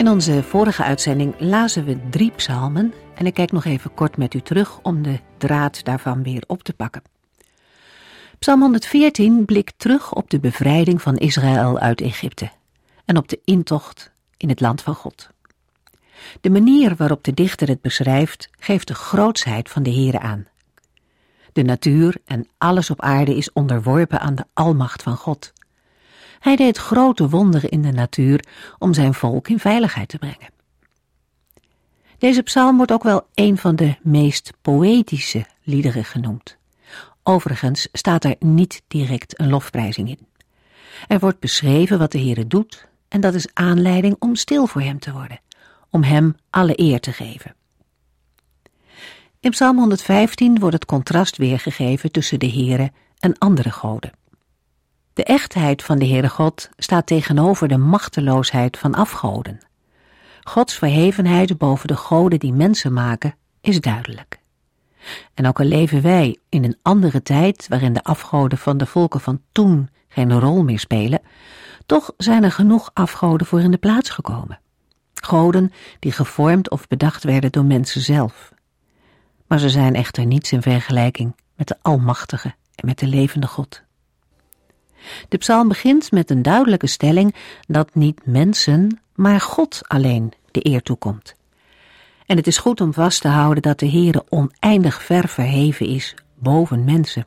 In onze vorige uitzending lazen we drie psalmen en ik kijk nog even kort met u terug om de draad daarvan weer op te pakken. Psalm 114 blikt terug op de bevrijding van Israël uit Egypte en op de intocht in het land van God. De manier waarop de dichter het beschrijft geeft de grootsheid van de Here aan. De natuur en alles op aarde is onderworpen aan de almacht van God. Hij deed grote wonderen in de natuur om zijn volk in veiligheid te brengen. Deze psalm wordt ook wel een van de meest poëtische liederen genoemd. Overigens staat er niet direct een lofprijzing in. Er wordt beschreven wat de Heere doet en dat is aanleiding om stil voor hem te worden, om hem alle eer te geven. In Psalm 115 wordt het contrast weergegeven tussen de Heere en andere goden. De echtheid van de Heere God staat tegenover de machteloosheid van afgoden. Gods verhevenheid boven de goden die mensen maken is duidelijk. En ook al leven wij in een andere tijd waarin de afgoden van de volken van toen geen rol meer spelen, toch zijn er genoeg afgoden voor in de plaats gekomen. Goden die gevormd of bedacht werden door mensen zelf. Maar ze zijn echter niets in vergelijking met de Almachtige en met de levende God. De psalm begint met een duidelijke stelling dat niet mensen, maar God alleen de eer toekomt. En het is goed om vast te houden dat de Heere oneindig ver verheven is boven mensen.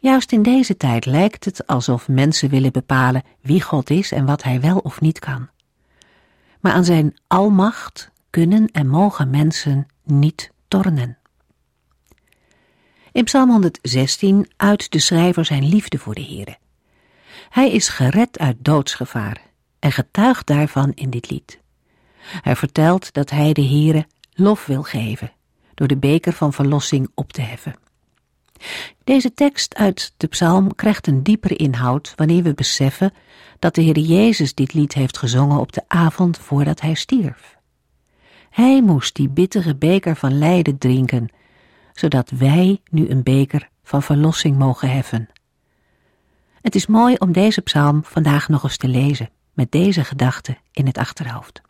Juist in deze tijd lijkt het alsof mensen willen bepalen wie God is en wat hij wel of niet kan. Maar aan zijn almacht kunnen en mogen mensen niet tornen. In Psalm 116 uit de schrijver zijn liefde voor de Heere. Hij is gered uit doodsgevaar en getuigt daarvan in dit lied. Hij vertelt dat hij de Heere lof wil geven door de beker van verlossing op te heffen. Deze tekst uit de psalm krijgt een diepere inhoud wanneer we beseffen dat de Heer Jezus dit lied heeft gezongen op de avond voordat hij stierf. Hij moest die bittere beker van lijden drinken, zodat wij nu een beker van verlossing mogen heffen. Het is mooi om deze psalm vandaag nog eens te lezen, met deze gedachte in het achterhoofd.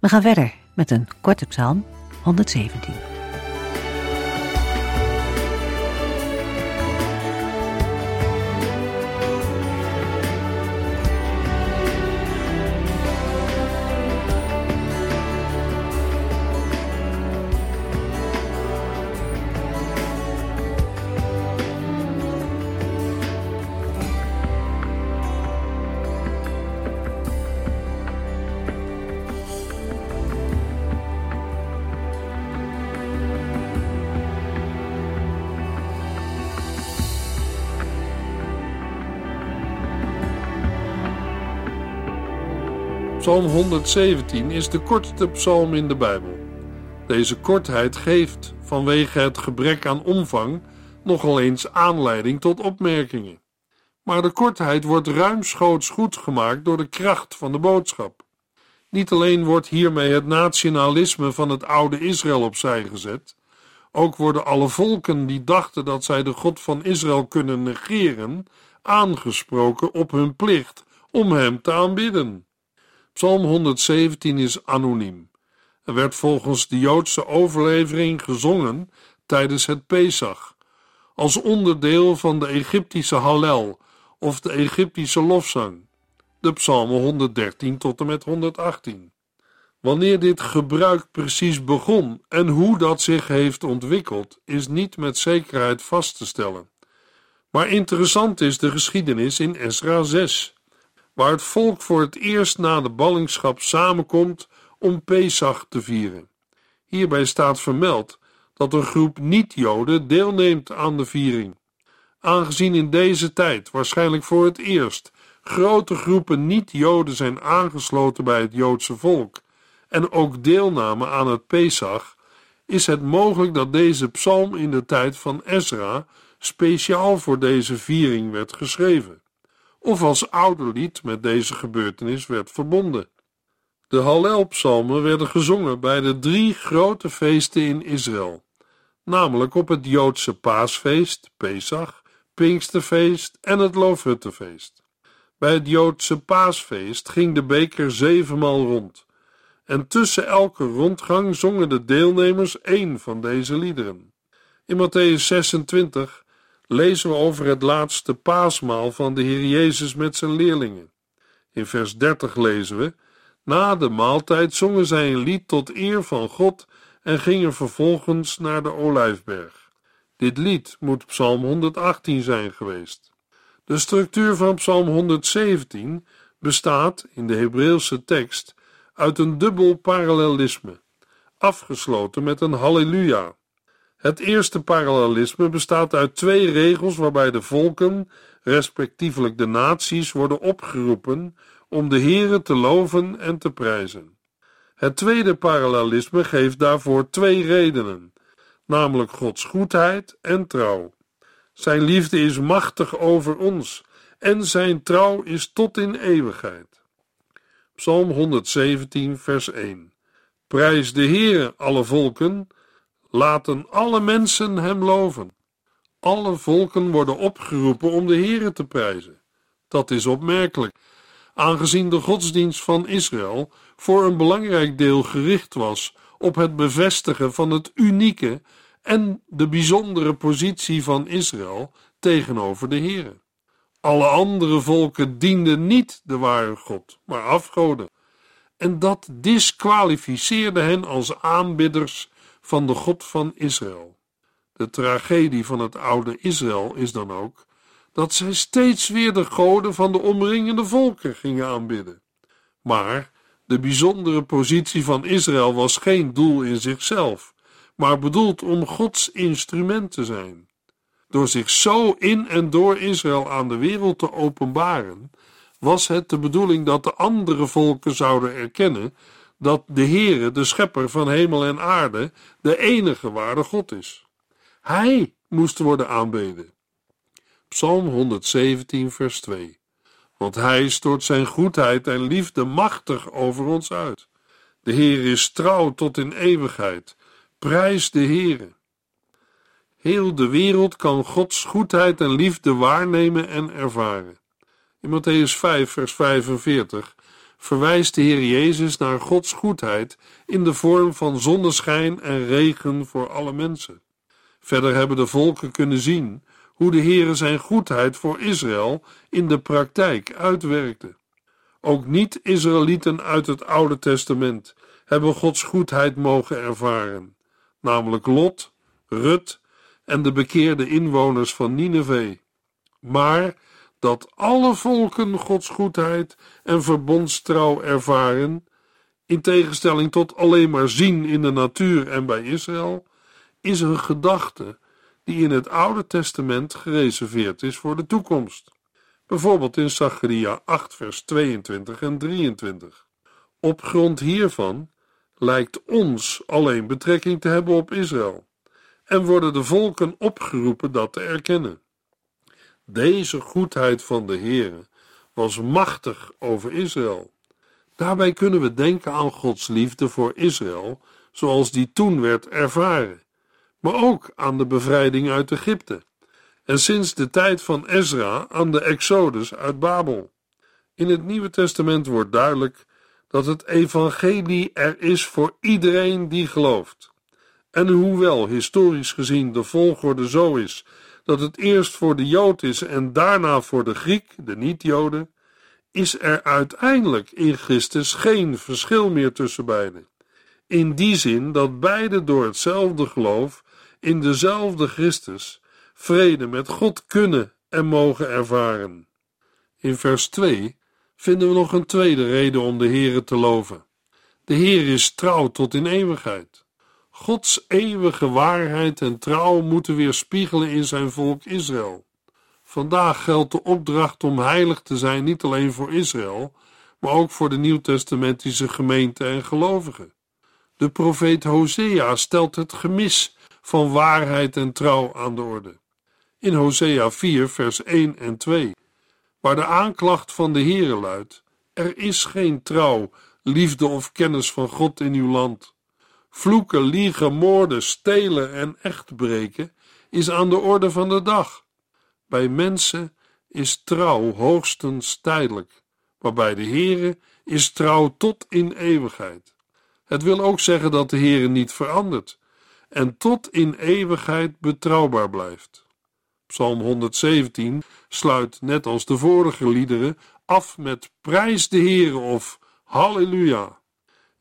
We gaan verder met een korte psalm, 117. Psalm 117 is de kortste psalm in de Bijbel. Deze kortheid geeft, vanwege het gebrek aan omvang, nogal eens aanleiding tot opmerkingen. Maar de kortheid wordt ruimschoots goed gemaakt door de kracht van de boodschap. Niet alleen wordt hiermee het nationalisme van het oude Israël opzij gezet, ook worden alle volken die dachten dat zij de God van Israël kunnen negeren, aangesproken op hun plicht om hem te aanbidden. Psalm 117 is anoniem. Er werd volgens de Joodse overlevering gezongen tijdens het Pesach, als onderdeel van de Egyptische Hallel of de Egyptische lofzang, de psalmen 113 tot en met 118. Wanneer dit gebruik precies begon en hoe dat zich heeft ontwikkeld, is niet met zekerheid vast te stellen. Maar interessant is de geschiedenis in Esra 6 waar het volk voor het eerst na de ballingschap samenkomt om Pesach te vieren. Hierbij staat vermeld dat een groep niet-Joden deelneemt aan de viering. Aangezien in deze tijd waarschijnlijk voor het eerst grote groepen niet-Joden zijn aangesloten bij het Joodse volk en ook deelnamen aan het Pesach, is het mogelijk dat deze psalm in de tijd van Ezra speciaal voor deze viering werd geschreven, of als ouderlied met deze gebeurtenis werd verbonden. De Hallelpsalmen werden gezongen bij de drie grote feesten in Israël, namelijk op het Joodse paasfeest, Pesach, Pinksterfeest en het Loofhuttenfeest. Bij het Joodse paasfeest ging de beker zevenmaal rond, en tussen elke rondgang zongen de deelnemers één van deze liederen. In Matthäus 26 lezen we over het laatste paasmaal van de Heer Jezus met zijn leerlingen. In vers 30 lezen we: Na de maaltijd zongen zij een lied tot eer van God en gingen vervolgens naar de olijfberg. Dit lied moet Psalm 118 zijn geweest. De structuur van Psalm 117 bestaat in de Hebreeuwse tekst uit een dubbel parallelisme, afgesloten met een halleluja. Het eerste parallelisme bestaat uit twee regels waarbij de volken, respectievelijk de naties, worden opgeroepen om de Here te loven en te prijzen. Het tweede parallelisme geeft daarvoor twee redenen, namelijk Gods goedheid en trouw. Zijn liefde is machtig over ons en zijn trouw is tot in eeuwigheid. Psalm 117, vers 1. Prijs de Heere, alle volken, laten alle mensen hem loven. Alle volken worden opgeroepen om de Heere te prijzen. Dat is opmerkelijk, aangezien de godsdienst van Israël voor een belangrijk deel gericht was op het bevestigen van het unieke en de bijzondere positie van Israël tegenover de Heere. Alle andere volken dienden niet de ware God, maar afgoden. En dat disqualificeerde hen als aanbidders van de God van Israël. De tragedie van het oude Israël is dan ook dat zij steeds weer de goden van de omringende volken gingen aanbidden. Maar de bijzondere positie van Israël was geen doel in zichzelf, maar bedoeld om Gods instrument te zijn. Door zich zo in en door Israël aan de wereld te openbaren, was het de bedoeling dat de andere volken zouden erkennen dat de Heere, de schepper van hemel en aarde, de enige ware God is. Hij moest worden aanbeden. Psalm 117, vers 2. Want hij stort zijn goedheid en liefde machtig over ons uit. De Heer is trouw tot in eeuwigheid. Prijs de Heere. Heel de wereld kan Gods goedheid en liefde waarnemen en ervaren. In Matthäus 5, vers 45 verwijst de Heer Jezus naar Gods goedheid in de vorm van zonneschijn en regen voor alle mensen. Verder hebben de volken kunnen zien hoe de Heere zijn goedheid voor Israël in de praktijk uitwerkte. Ook niet-Israëlieten uit het Oude Testament hebben Gods goedheid mogen ervaren, namelijk Lot, Rut en de bekeerde inwoners van Nineveh. Maar dat alle volken Gods goedheid en verbondstrouw ervaren, in tegenstelling tot alleen maar zien in de natuur en bij Israël, is een gedachte die in het Oude Testament gereserveerd is voor de toekomst. Bijvoorbeeld in Zacharia 8, vers 22 en 23. Op grond hiervan lijkt ons alleen betrekking te hebben op Israël en worden de volken opgeroepen dat te erkennen. Deze goedheid van de Heere was machtig over Israël. Daarbij kunnen we denken aan Gods liefde voor Israël, zoals die toen werd ervaren, maar ook aan de bevrijding uit Egypte en sinds de tijd van Ezra aan de Exodus uit Babel. In het Nieuwe Testament wordt duidelijk dat het evangelie er is voor iedereen die gelooft. En hoewel historisch gezien de volgorde zo is dat het eerst voor de Jood is en daarna voor de Griek, de niet-Joden, is er uiteindelijk in Christus geen verschil meer tussen beiden. In die zin dat beide door hetzelfde geloof in dezelfde Christus vrede met God kunnen en mogen ervaren. In vers 2 vinden we nog een tweede reden om de Heere te loven. De Heer is trouw tot in eeuwigheid. Gods eeuwige waarheid en trouw moeten weerspiegelen in zijn volk Israël. Vandaag geldt de opdracht om heilig te zijn niet alleen voor Israël, maar ook voor de nieuwtestamentische gemeente en gelovigen. De profeet Hosea stelt het gemis van waarheid en trouw aan de orde. In Hosea 4, vers 1 en 2, waar de aanklacht van de Heere luidt: Er is geen trouw, liefde of kennis van God in uw land. Vloeken, liegen, moorden, stelen en echtbreken is aan de orde van de dag. Bij mensen is trouw hoogstens tijdelijk, maar bij de Heere is trouw tot in eeuwigheid. Het wil ook zeggen dat de Heere niet verandert en tot in eeuwigheid betrouwbaar blijft. Psalm 117 sluit net als de vorige liederen af met prijs de Heere of halleluja.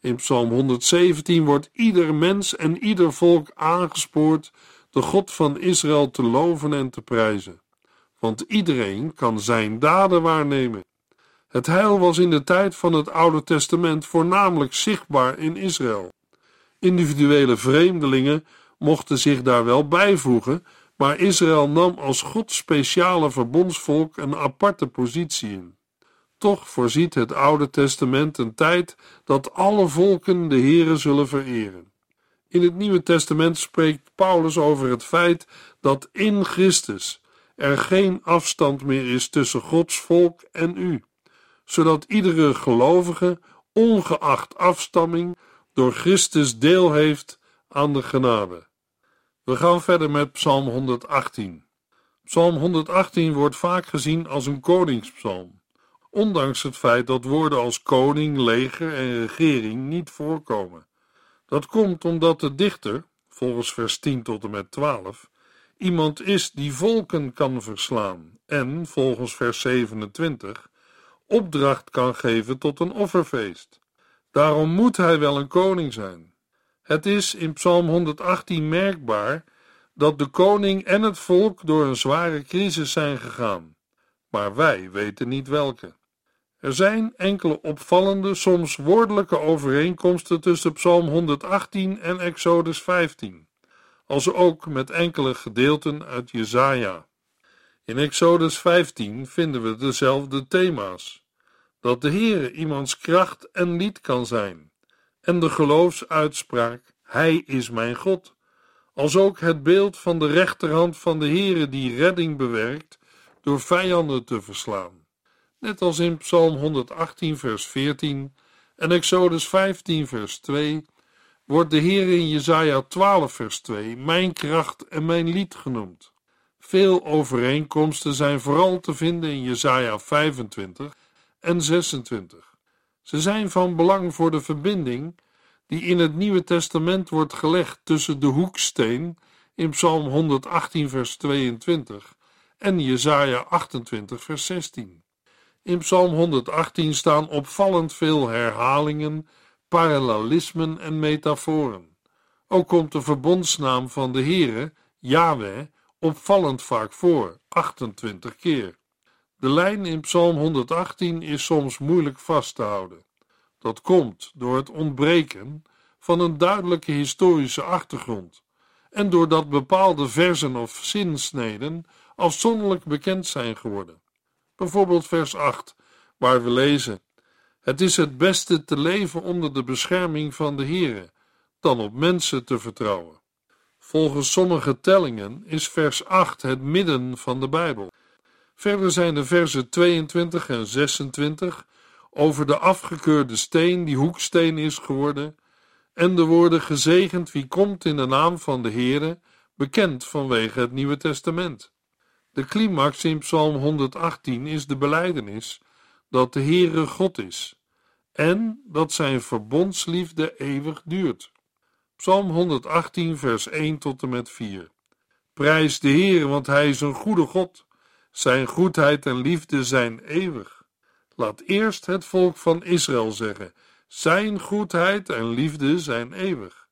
In Psalm 117 wordt ieder mens en ieder volk aangespoord de God van Israël te loven en te prijzen. Want iedereen kan zijn daden waarnemen. Het heil was in de tijd van het Oude Testament voornamelijk zichtbaar in Israël. Individuele vreemdelingen mochten zich daar wel bijvoegen, maar Israël nam als Gods speciale verbondsvolk een aparte positie in. Toch voorziet het Oude Testament een tijd dat alle volken de Here zullen vereren. In het Nieuwe Testament spreekt Paulus over het feit dat in Christus er geen afstand meer is tussen Gods volk en u, zodat iedere gelovige, ongeacht afstamming, door Christus deel heeft aan de genade. We gaan verder met Psalm 118. Psalm 118 wordt vaak gezien als een koningspsalm, ondanks het feit dat woorden als koning, leger en regering niet voorkomen. Dat komt omdat de dichter, volgens vers 10 tot en met 12, iemand is die volken kan verslaan en, volgens vers 27, opdracht kan geven tot een offerfeest. Daarom moet hij wel een koning zijn. Het is in Psalm 118 merkbaar dat de koning en het volk door een zware crisis zijn gegaan, maar wij weten niet welke. Er zijn enkele opvallende, soms woordelijke overeenkomsten tussen Psalm 118 en Exodus 15, als ook met enkele gedeelten uit Jesaja. In Exodus 15 vinden we dezelfde thema's: dat de Heere iemands kracht en lied kan zijn, en de geloofsuitspraak: Hij is mijn God, als ook het beeld van de rechterhand van de Heere die redding bewerkt door vijanden te verslaan net als in Psalm 118, vers 14 en Exodus 15, vers 2, wordt de Heer in Jesaja 12, vers 2 mijn kracht en mijn lied genoemd. Veel overeenkomsten zijn vooral te vinden in Jesaja 25 en 26. Ze zijn van belang voor de verbinding die in het Nieuwe Testament wordt gelegd tussen de hoeksteen in Psalm 118 vers 22 en Jesaja 28 vers 16. In Psalm 118 staan opvallend veel herhalingen, parallelismen en metaforen. Ook komt de verbondsnaam van de Heere, Yahweh, opvallend vaak voor, 28 keer. De lijn in Psalm 118 is soms moeilijk vast te houden. Dat komt door het ontbreken van een duidelijke historische achtergrond en doordat bepaalde versen of zinsneden afzonderlijk bekend zijn geworden. Bijvoorbeeld vers 8, waar we lezen: Het is het beste te leven onder de bescherming van de Heere dan op mensen te vertrouwen. Volgens sommige tellingen is vers 8 het midden van de Bijbel. Verder zijn de versen 22 en 26 over de afgekeurde steen die hoeksteen is geworden en de woorden gezegend wie komt in de naam van de Heere bekend vanwege het Nieuwe Testament. De climax in Psalm 118 is de belijdenis dat de Heere God is en dat zijn verbondsliefde eeuwig duurt. Psalm 118, vers 1 tot en met 4. Prijs de Heere, want Hij is een goede God. Zijn goedheid en liefde zijn eeuwig. Laat eerst het volk van Israël zeggen: Zijn goedheid en liefde zijn eeuwig.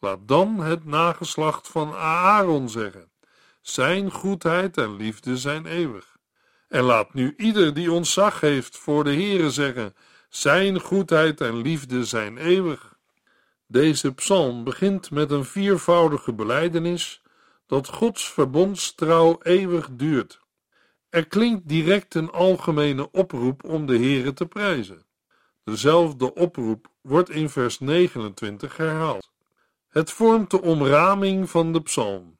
Laat dan het nageslacht van Aaron zeggen: zijn goedheid en liefde zijn eeuwig. En laat nu ieder die ontzag heeft voor de Heere zeggen: Zijn goedheid en liefde zijn eeuwig. Deze psalm begint met een viervoudige belijdenis dat Gods verbondstrouw eeuwig duurt. Er klinkt direct een algemene oproep om de Heere te prijzen. Dezelfde oproep wordt in vers 29 herhaald. Het vormt de omraming van de psalm.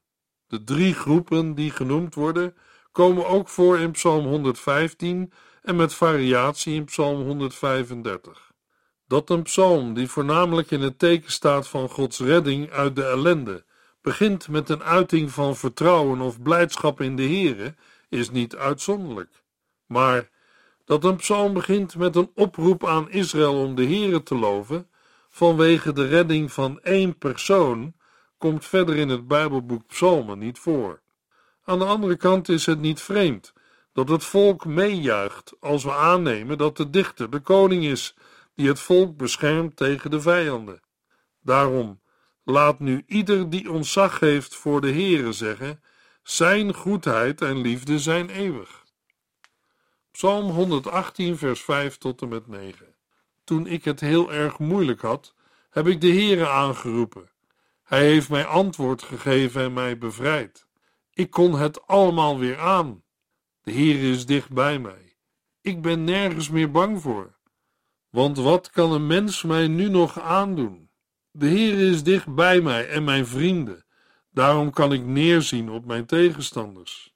De drie groepen die genoemd worden, komen ook voor in Psalm 115 en met variatie in Psalm 135. Dat een psalm die voornamelijk in het teken staat van Gods redding uit de ellende, begint met een uiting van vertrouwen of blijdschap in de Here, is niet uitzonderlijk. Maar dat een psalm begint met een oproep aan Israël om de Here te loven, vanwege de redding van één persoon, komt verder in het Bijbelboek Psalmen niet voor. Aan de andere kant is het niet vreemd dat het volk meejuicht als we aannemen dat de dichter de koning is die het volk beschermt tegen de vijanden. Daarom laat nu ieder die ontzag heeft voor de Heere zeggen: Zijn goedheid en liefde zijn eeuwig. Psalm 118, vers 5 tot en met 9. Toen ik het heel erg moeilijk had, heb ik de Heere aangeroepen. Hij heeft mij antwoord gegeven en mij bevrijd. Ik kon het allemaal weer aan. De Heer is dicht bij mij. Ik ben nergens meer bang voor. Want wat kan een mens mij nu nog aandoen? De Heer is dicht bij mij en mijn vrienden. Daarom kan ik neerzien op mijn tegenstanders.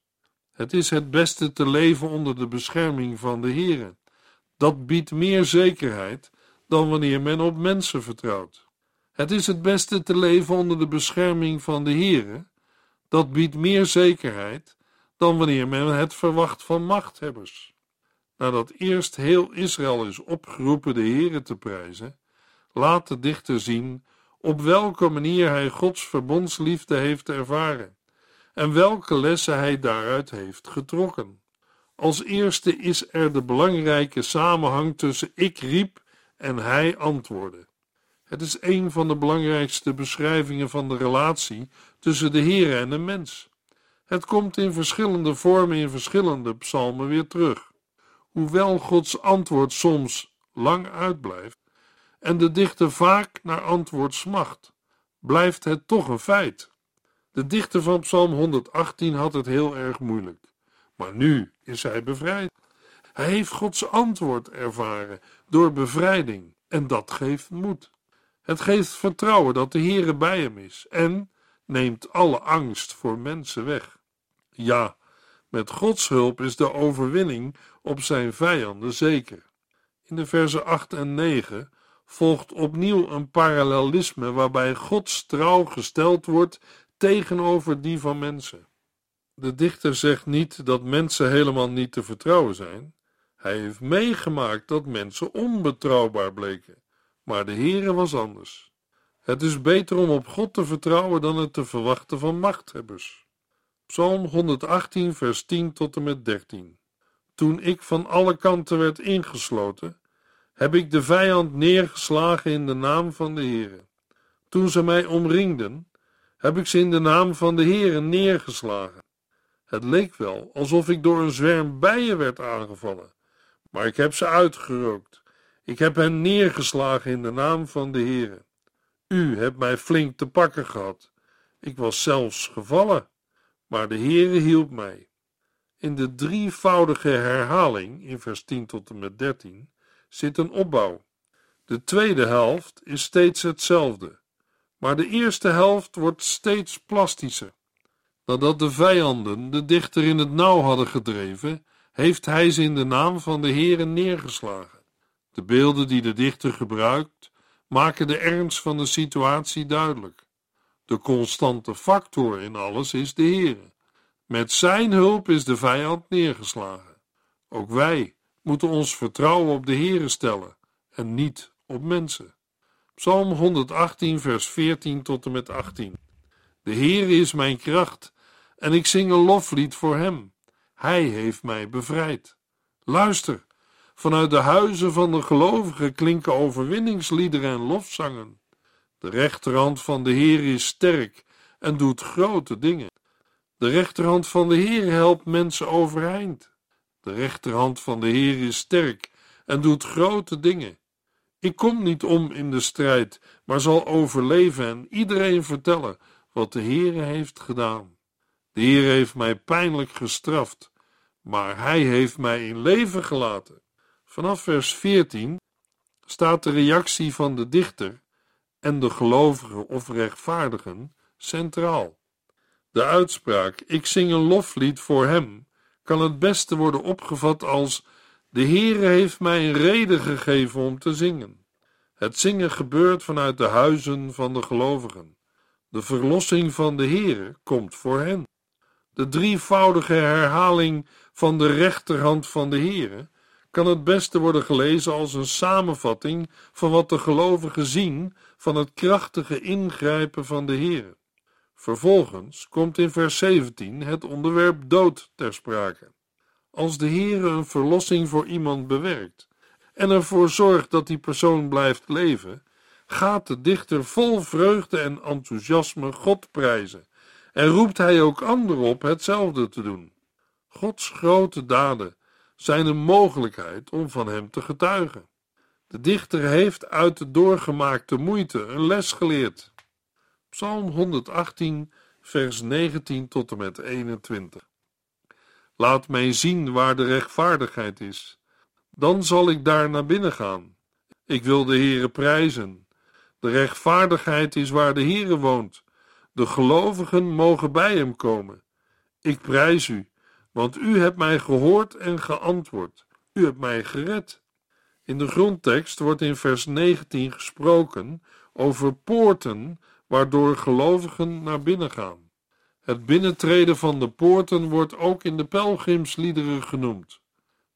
Het is het beste te leven onder de bescherming van de Heer. Dat biedt meer zekerheid dan wanneer men op mensen vertrouwt. Het is het beste te leven onder de bescherming van de Heere. Dat biedt meer zekerheid dan wanneer men het verwacht van machthebbers. Nadat eerst heel Israël is opgeroepen de Heere te prijzen, laat de dichter zien op welke manier hij Gods verbondsliefde heeft ervaren en welke lessen hij daaruit heeft getrokken. Als eerste is er de belangrijke samenhang tussen ik riep en hij antwoordde. Het is een van de belangrijkste beschrijvingen van de relatie tussen de Heer en de mens. Het komt in verschillende vormen in verschillende psalmen weer terug. Hoewel Gods antwoord soms lang uitblijft en de dichter vaak naar antwoord smacht, blijft het toch een feit. De dichter van Psalm 118 had het heel erg moeilijk, maar nu is hij bevrijd. Hij heeft Gods antwoord ervaren door bevrijding en dat geeft moed. Het geeft vertrouwen dat de Heere bij hem is en neemt alle angst voor mensen weg. Ja, met Gods hulp is de overwinning op zijn vijanden zeker. In de versen 8 en 9 volgt opnieuw een parallelisme waarbij Gods trouw gesteld wordt tegenover die van mensen. De dichter zegt niet dat mensen helemaal niet te vertrouwen zijn. Hij heeft meegemaakt dat mensen onbetrouwbaar bleken maar de Heere was anders. Het is beter om op God te vertrouwen dan het te verwachten van machthebbers. Psalm 118, vers 10 tot en met 13. Toen ik van alle kanten werd ingesloten, heb ik de vijand neergeslagen in de naam van de Heere. Toen ze mij omringden, heb ik ze in de naam van de Heere neergeslagen. Het leek wel alsof ik door een zwerm bijen werd aangevallen, maar ik heb ze uitgerookt. Ik heb hen neergeslagen in de naam van de Heere. U hebt mij flink te pakken gehad. Ik was zelfs gevallen, maar de Heere hielp mij. In de drievoudige herhaling in vers 10 tot en met 13 zit een opbouw. De tweede helft is steeds hetzelfde, maar de eerste helft wordt steeds plastischer. Nadat de vijanden de dichter in het nauw hadden gedreven, heeft hij ze in de naam van de Heere neergeslagen. De beelden die de dichter gebruikt, maken de ernst van de situatie duidelijk. De constante factor in alles is de Heer. Met zijn hulp is de vijand neergeslagen. Ook wij moeten ons vertrouwen op de Heere stellen en niet op mensen. Psalm 118, vers 14 tot en met 18. De Heer is mijn kracht en ik zing een loflied voor hem. Hij heeft mij bevrijd. Luister, Vanuit de huizen van de gelovigen klinken overwinningsliederen en lofzangen. De rechterhand van de Heer is sterk en doet grote dingen. De rechterhand van de Heer helpt mensen overeind. De rechterhand van de Heer is sterk en doet grote dingen. Ik kom niet om in de strijd, maar zal overleven en iedereen vertellen wat de Heer heeft gedaan. De Heer heeft mij pijnlijk gestraft, maar Hij heeft mij in leven gelaten. Vanaf vers 14 staat de reactie van de dichter en de gelovigen of rechtvaardigen centraal. De uitspraak: Ik zing een loflied voor hem, kan het beste worden opgevat als: De Heere heeft mij een reden gegeven om te zingen. Het zingen gebeurt vanuit de huizen van de gelovigen. De verlossing van de Heere komt voor hen. De drievoudige herhaling van de rechterhand van de Heere kan het beste worden gelezen als een samenvatting van wat de gelovigen zien van het krachtige ingrijpen van de Heere. Vervolgens komt in vers 17 het onderwerp dood ter sprake. Als de Heere een verlossing voor iemand bewerkt en ervoor zorgt dat die persoon blijft leven, gaat de dichter vol vreugde en enthousiasme God prijzen en roept hij ook anderen op hetzelfde te doen. Gods grote daden zijn een mogelijkheid om van hem te getuigen. De dichter heeft uit de doorgemaakte moeite een les geleerd. Psalm 118, vers 19 tot en met 21. Laat mij zien waar de rechtvaardigheid is. Dan zal ik daar naar binnen gaan. Ik wil de Heere prijzen. De rechtvaardigheid is waar de Heere woont. De gelovigen mogen bij hem komen. Ik prijs u, want u hebt mij gehoord en geantwoord. U hebt mij gered. In de grondtekst wordt in vers 19 gesproken over poorten waardoor gelovigen naar binnen gaan. Het binnentreden van de poorten wordt ook in de pelgrimsliederen genoemd.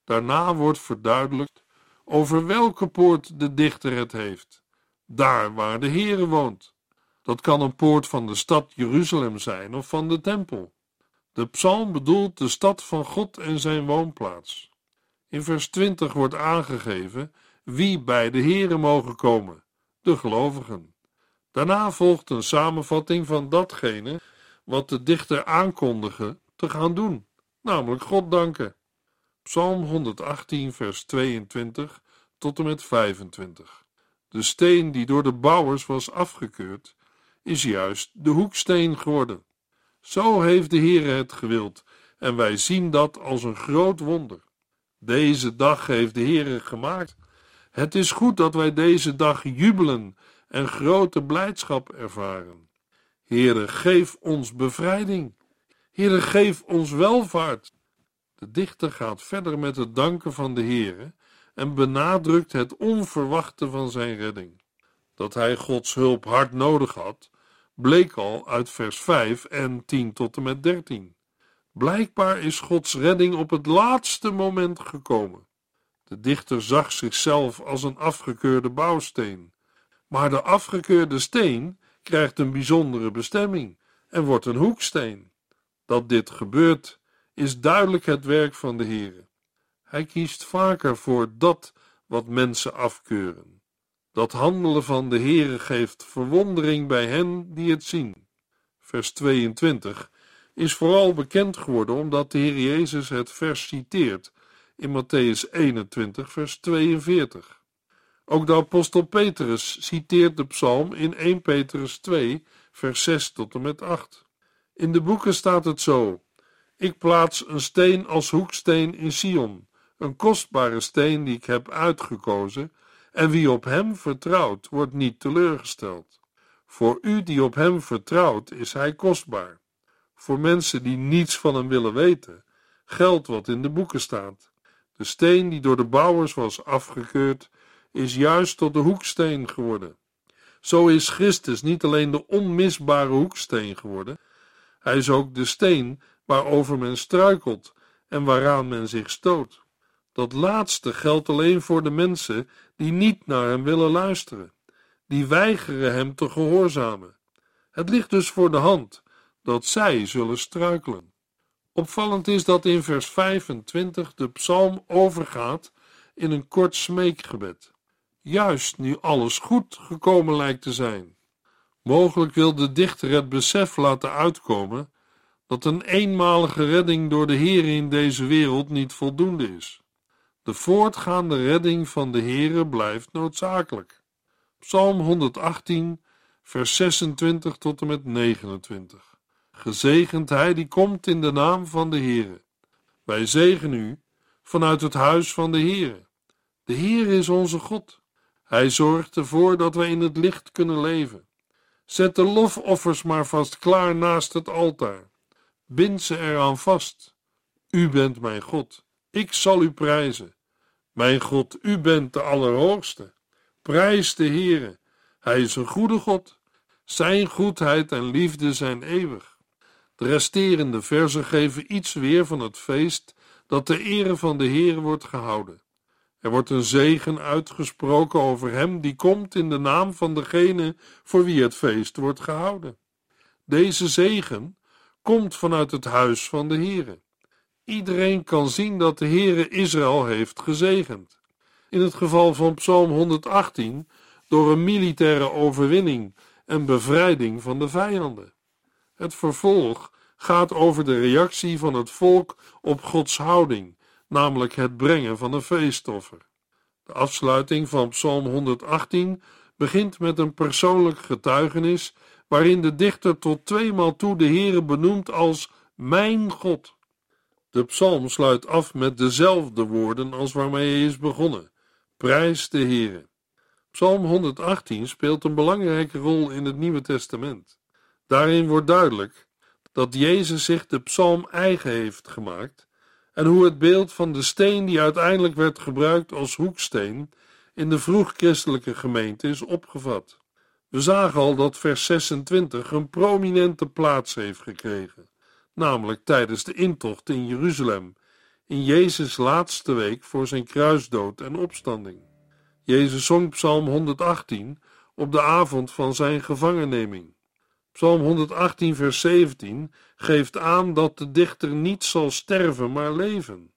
Daarna wordt verduidelijkt over welke poort de dichter het heeft. Daar waar de Heere woont. Dat kan een poort van de stad Jeruzalem zijn of van de tempel. De psalm bedoelt de stad van God en zijn woonplaats. In vers 20 wordt aangegeven wie bij de Heere mogen komen, de gelovigen. Daarna volgt een samenvatting van datgene wat de dichter aankondigde te gaan doen, namelijk God danken. Psalm 118, vers 22 tot en met 25. De steen die door de bouwers was afgekeurd, is juist de hoeksteen geworden. Zo heeft de Heere het gewild, en wij zien dat als een groot wonder. Deze dag heeft de Heere gemaakt. Het is goed dat wij deze dag jubelen en grote blijdschap ervaren. Heere, geef ons bevrijding. Heere, geef ons welvaart. De dichter gaat verder met het danken van de Heere en benadrukt het onverwachte van zijn redding. Dat hij Gods hulp hard nodig had, bleek al uit vers 5 en 10 tot en met 13. Blijkbaar is Gods redding op het laatste moment gekomen. De dichter zag zichzelf als een afgekeurde bouwsteen. Maar de afgekeurde steen krijgt een bijzondere bestemming en wordt een hoeksteen. Dat dit gebeurt, is duidelijk het werk van de Heer. Hij kiest vaker voor dat wat mensen afkeuren. Dat handelen van de Heere geeft verwondering bij hen die het zien. Vers 22 is vooral bekend geworden omdat de Heer Jezus het vers citeert in Matthäus 21, vers 42. Ook de apostel Petrus citeert de psalm in 1 Petrus 2, vers 6 tot en met 8. In de boeken staat het zo: Ik plaats een steen als hoeksteen in Sion, een kostbare steen die ik heb uitgekozen en wie op hem vertrouwt, wordt niet teleurgesteld. Voor u die op hem vertrouwt, is hij kostbaar. Voor mensen die niets van hem willen weten, geldt wat in de boeken staat. De steen die door de bouwers was afgekeurd, is juist tot de hoeksteen geworden. Zo is Christus niet alleen de onmisbare hoeksteen geworden, hij is ook de steen waarover men struikelt en waaraan men zich stoot. Dat laatste geldt alleen voor de mensen die niet naar hem willen luisteren, die weigeren hem te gehoorzamen. Het ligt dus voor de hand dat zij zullen struikelen. Opvallend is dat in vers 25 de psalm overgaat in een kort smeekgebed, juist nu alles goed gekomen lijkt te zijn. Mogelijk wil de dichter het besef laten uitkomen dat een eenmalige redding door de Heer in deze wereld niet voldoende is. De voortgaande redding van de Heere blijft noodzakelijk. Psalm 118, vers 26 tot en met 29. Gezegend hij die komt in de naam van de Heere. Wij zegen u vanuit het huis van de Heere. De Heer is onze God. Hij zorgt ervoor dat wij in het licht kunnen leven. Zet de lofoffers maar vast klaar naast het altaar. Bind ze eraan vast. U bent mijn God. Ik zal u prijzen. Mijn God, u bent de Allerhoogste. Prijs de Heere. Hij is een goede God. Zijn goedheid en liefde zijn eeuwig. De resterende versen geven iets weer van het feest dat ter ere van de Heer wordt gehouden. Er wordt een zegen uitgesproken over hem die komt in de naam van degene voor wie het feest wordt gehouden. Deze zegen komt vanuit het huis van de Heere. Iedereen kan zien dat de Heere Israël heeft gezegend. In het geval van Psalm 118 door een militaire overwinning en bevrijding van de vijanden. Het vervolg gaat over de reactie van het volk op Gods houding, namelijk het brengen van een feestoffer. De afsluiting van Psalm 118 begint met een persoonlijk getuigenis, waarin de dichter tot tweemaal toe de Heere benoemt als mijn God. De psalm sluit af met dezelfde woorden als waarmee hij is begonnen: Prijs de Heere. Psalm 118 speelt een belangrijke rol in het Nieuwe Testament. Daarin wordt duidelijk dat Jezus zich de psalm eigen heeft gemaakt en hoe het beeld van de steen die uiteindelijk werd gebruikt als hoeksteen in de vroeg-christelijke gemeente is opgevat. We zagen al dat vers 26 een prominente plaats heeft gekregen, namelijk tijdens de intocht in Jeruzalem, in Jezus' laatste week voor zijn kruisdood en opstanding. Jezus zong Psalm 118 op de avond van zijn gevangenneming. Psalm 118, vers 17 geeft aan dat de dichter niet zal sterven, maar leven.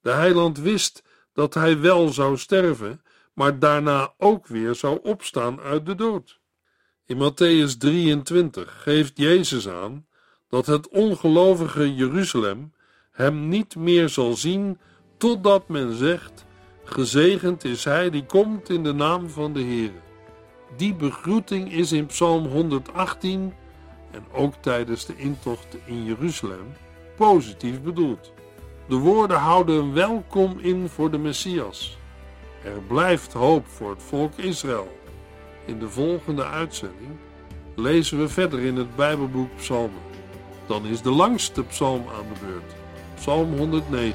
De heiland wist dat hij wel zou sterven, maar daarna ook weer zou opstaan uit de dood. In Matthäus 23 geeft Jezus aan dat het ongelovige Jeruzalem hem niet meer zal zien totdat men zegt: Gezegend is hij die komt in de naam van de Heer. Die begroeting is in Psalm 118 en ook tijdens de intocht in Jeruzalem positief bedoeld. De woorden houden een welkom in voor de Messias. Er blijft hoop voor het volk Israël. In de volgende uitzending lezen we verder in het Bijbelboek Psalmen. Dan is de langste psalm aan de beurt, Psalm 119.